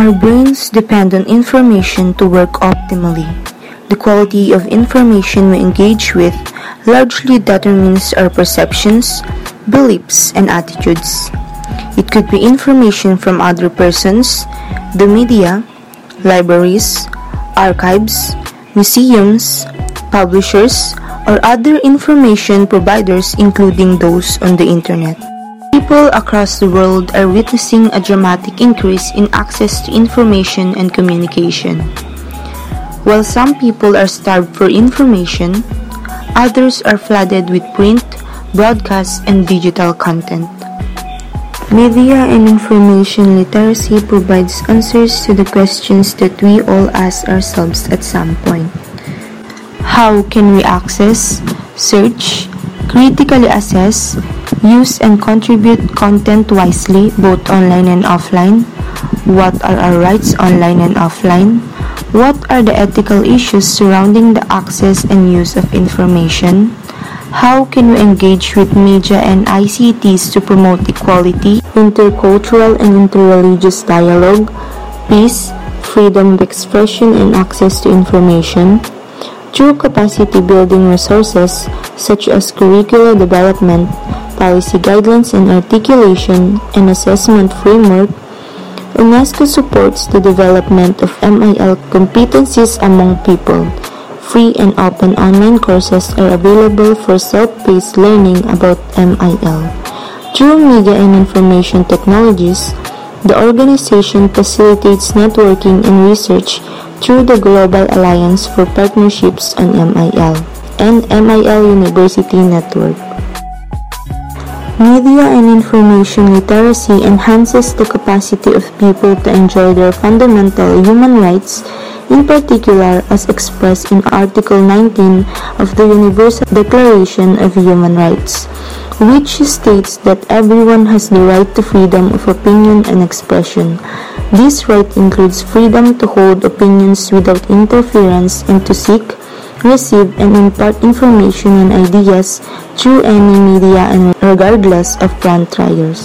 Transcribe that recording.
Our brains depend on information to work optimally. The quality of information we engage with largely determines our perceptions, beliefs, and attitudes. It could be information from other persons, the media, libraries, archives, museums, publishers, or other information providers including those on the internet. People across the world are witnessing a dramatic increase in access to information and communication. While some people are starved for information, others are flooded with print, broadcast, and digital content. Media and information literacy provides answers to the questions that we all ask ourselves at some point. How can we access, search, critically assess, use and contribute content wisely both online and offline? What are our rights online and offline? What are the ethical issues surrounding the access and use of information? How can we engage with media and ICTs to promote equality, intercultural and interreligious dialogue, peace, freedom of expression and access to information? Through capacity building resources such as curricular development, policy guidelines and articulation, and assessment framework, UNESCO supports the development of MIL competencies among people. Free and open online courses are available for self-paced learning about MIL. Through media and information technologies, the organization facilitates networking and research through the Global Alliance for Partnerships on MIL and MIL University Network. Media and information literacy enhances the capacity of people to enjoy their fundamental human rights, in particular as expressed in Article 19 of the Universal Declaration of Human Rights, which states that everyone has the right to freedom of opinion and expression. This right includes freedom to hold opinions without interference and to seek, receive and impart information and ideas through any media and regardless of front trials.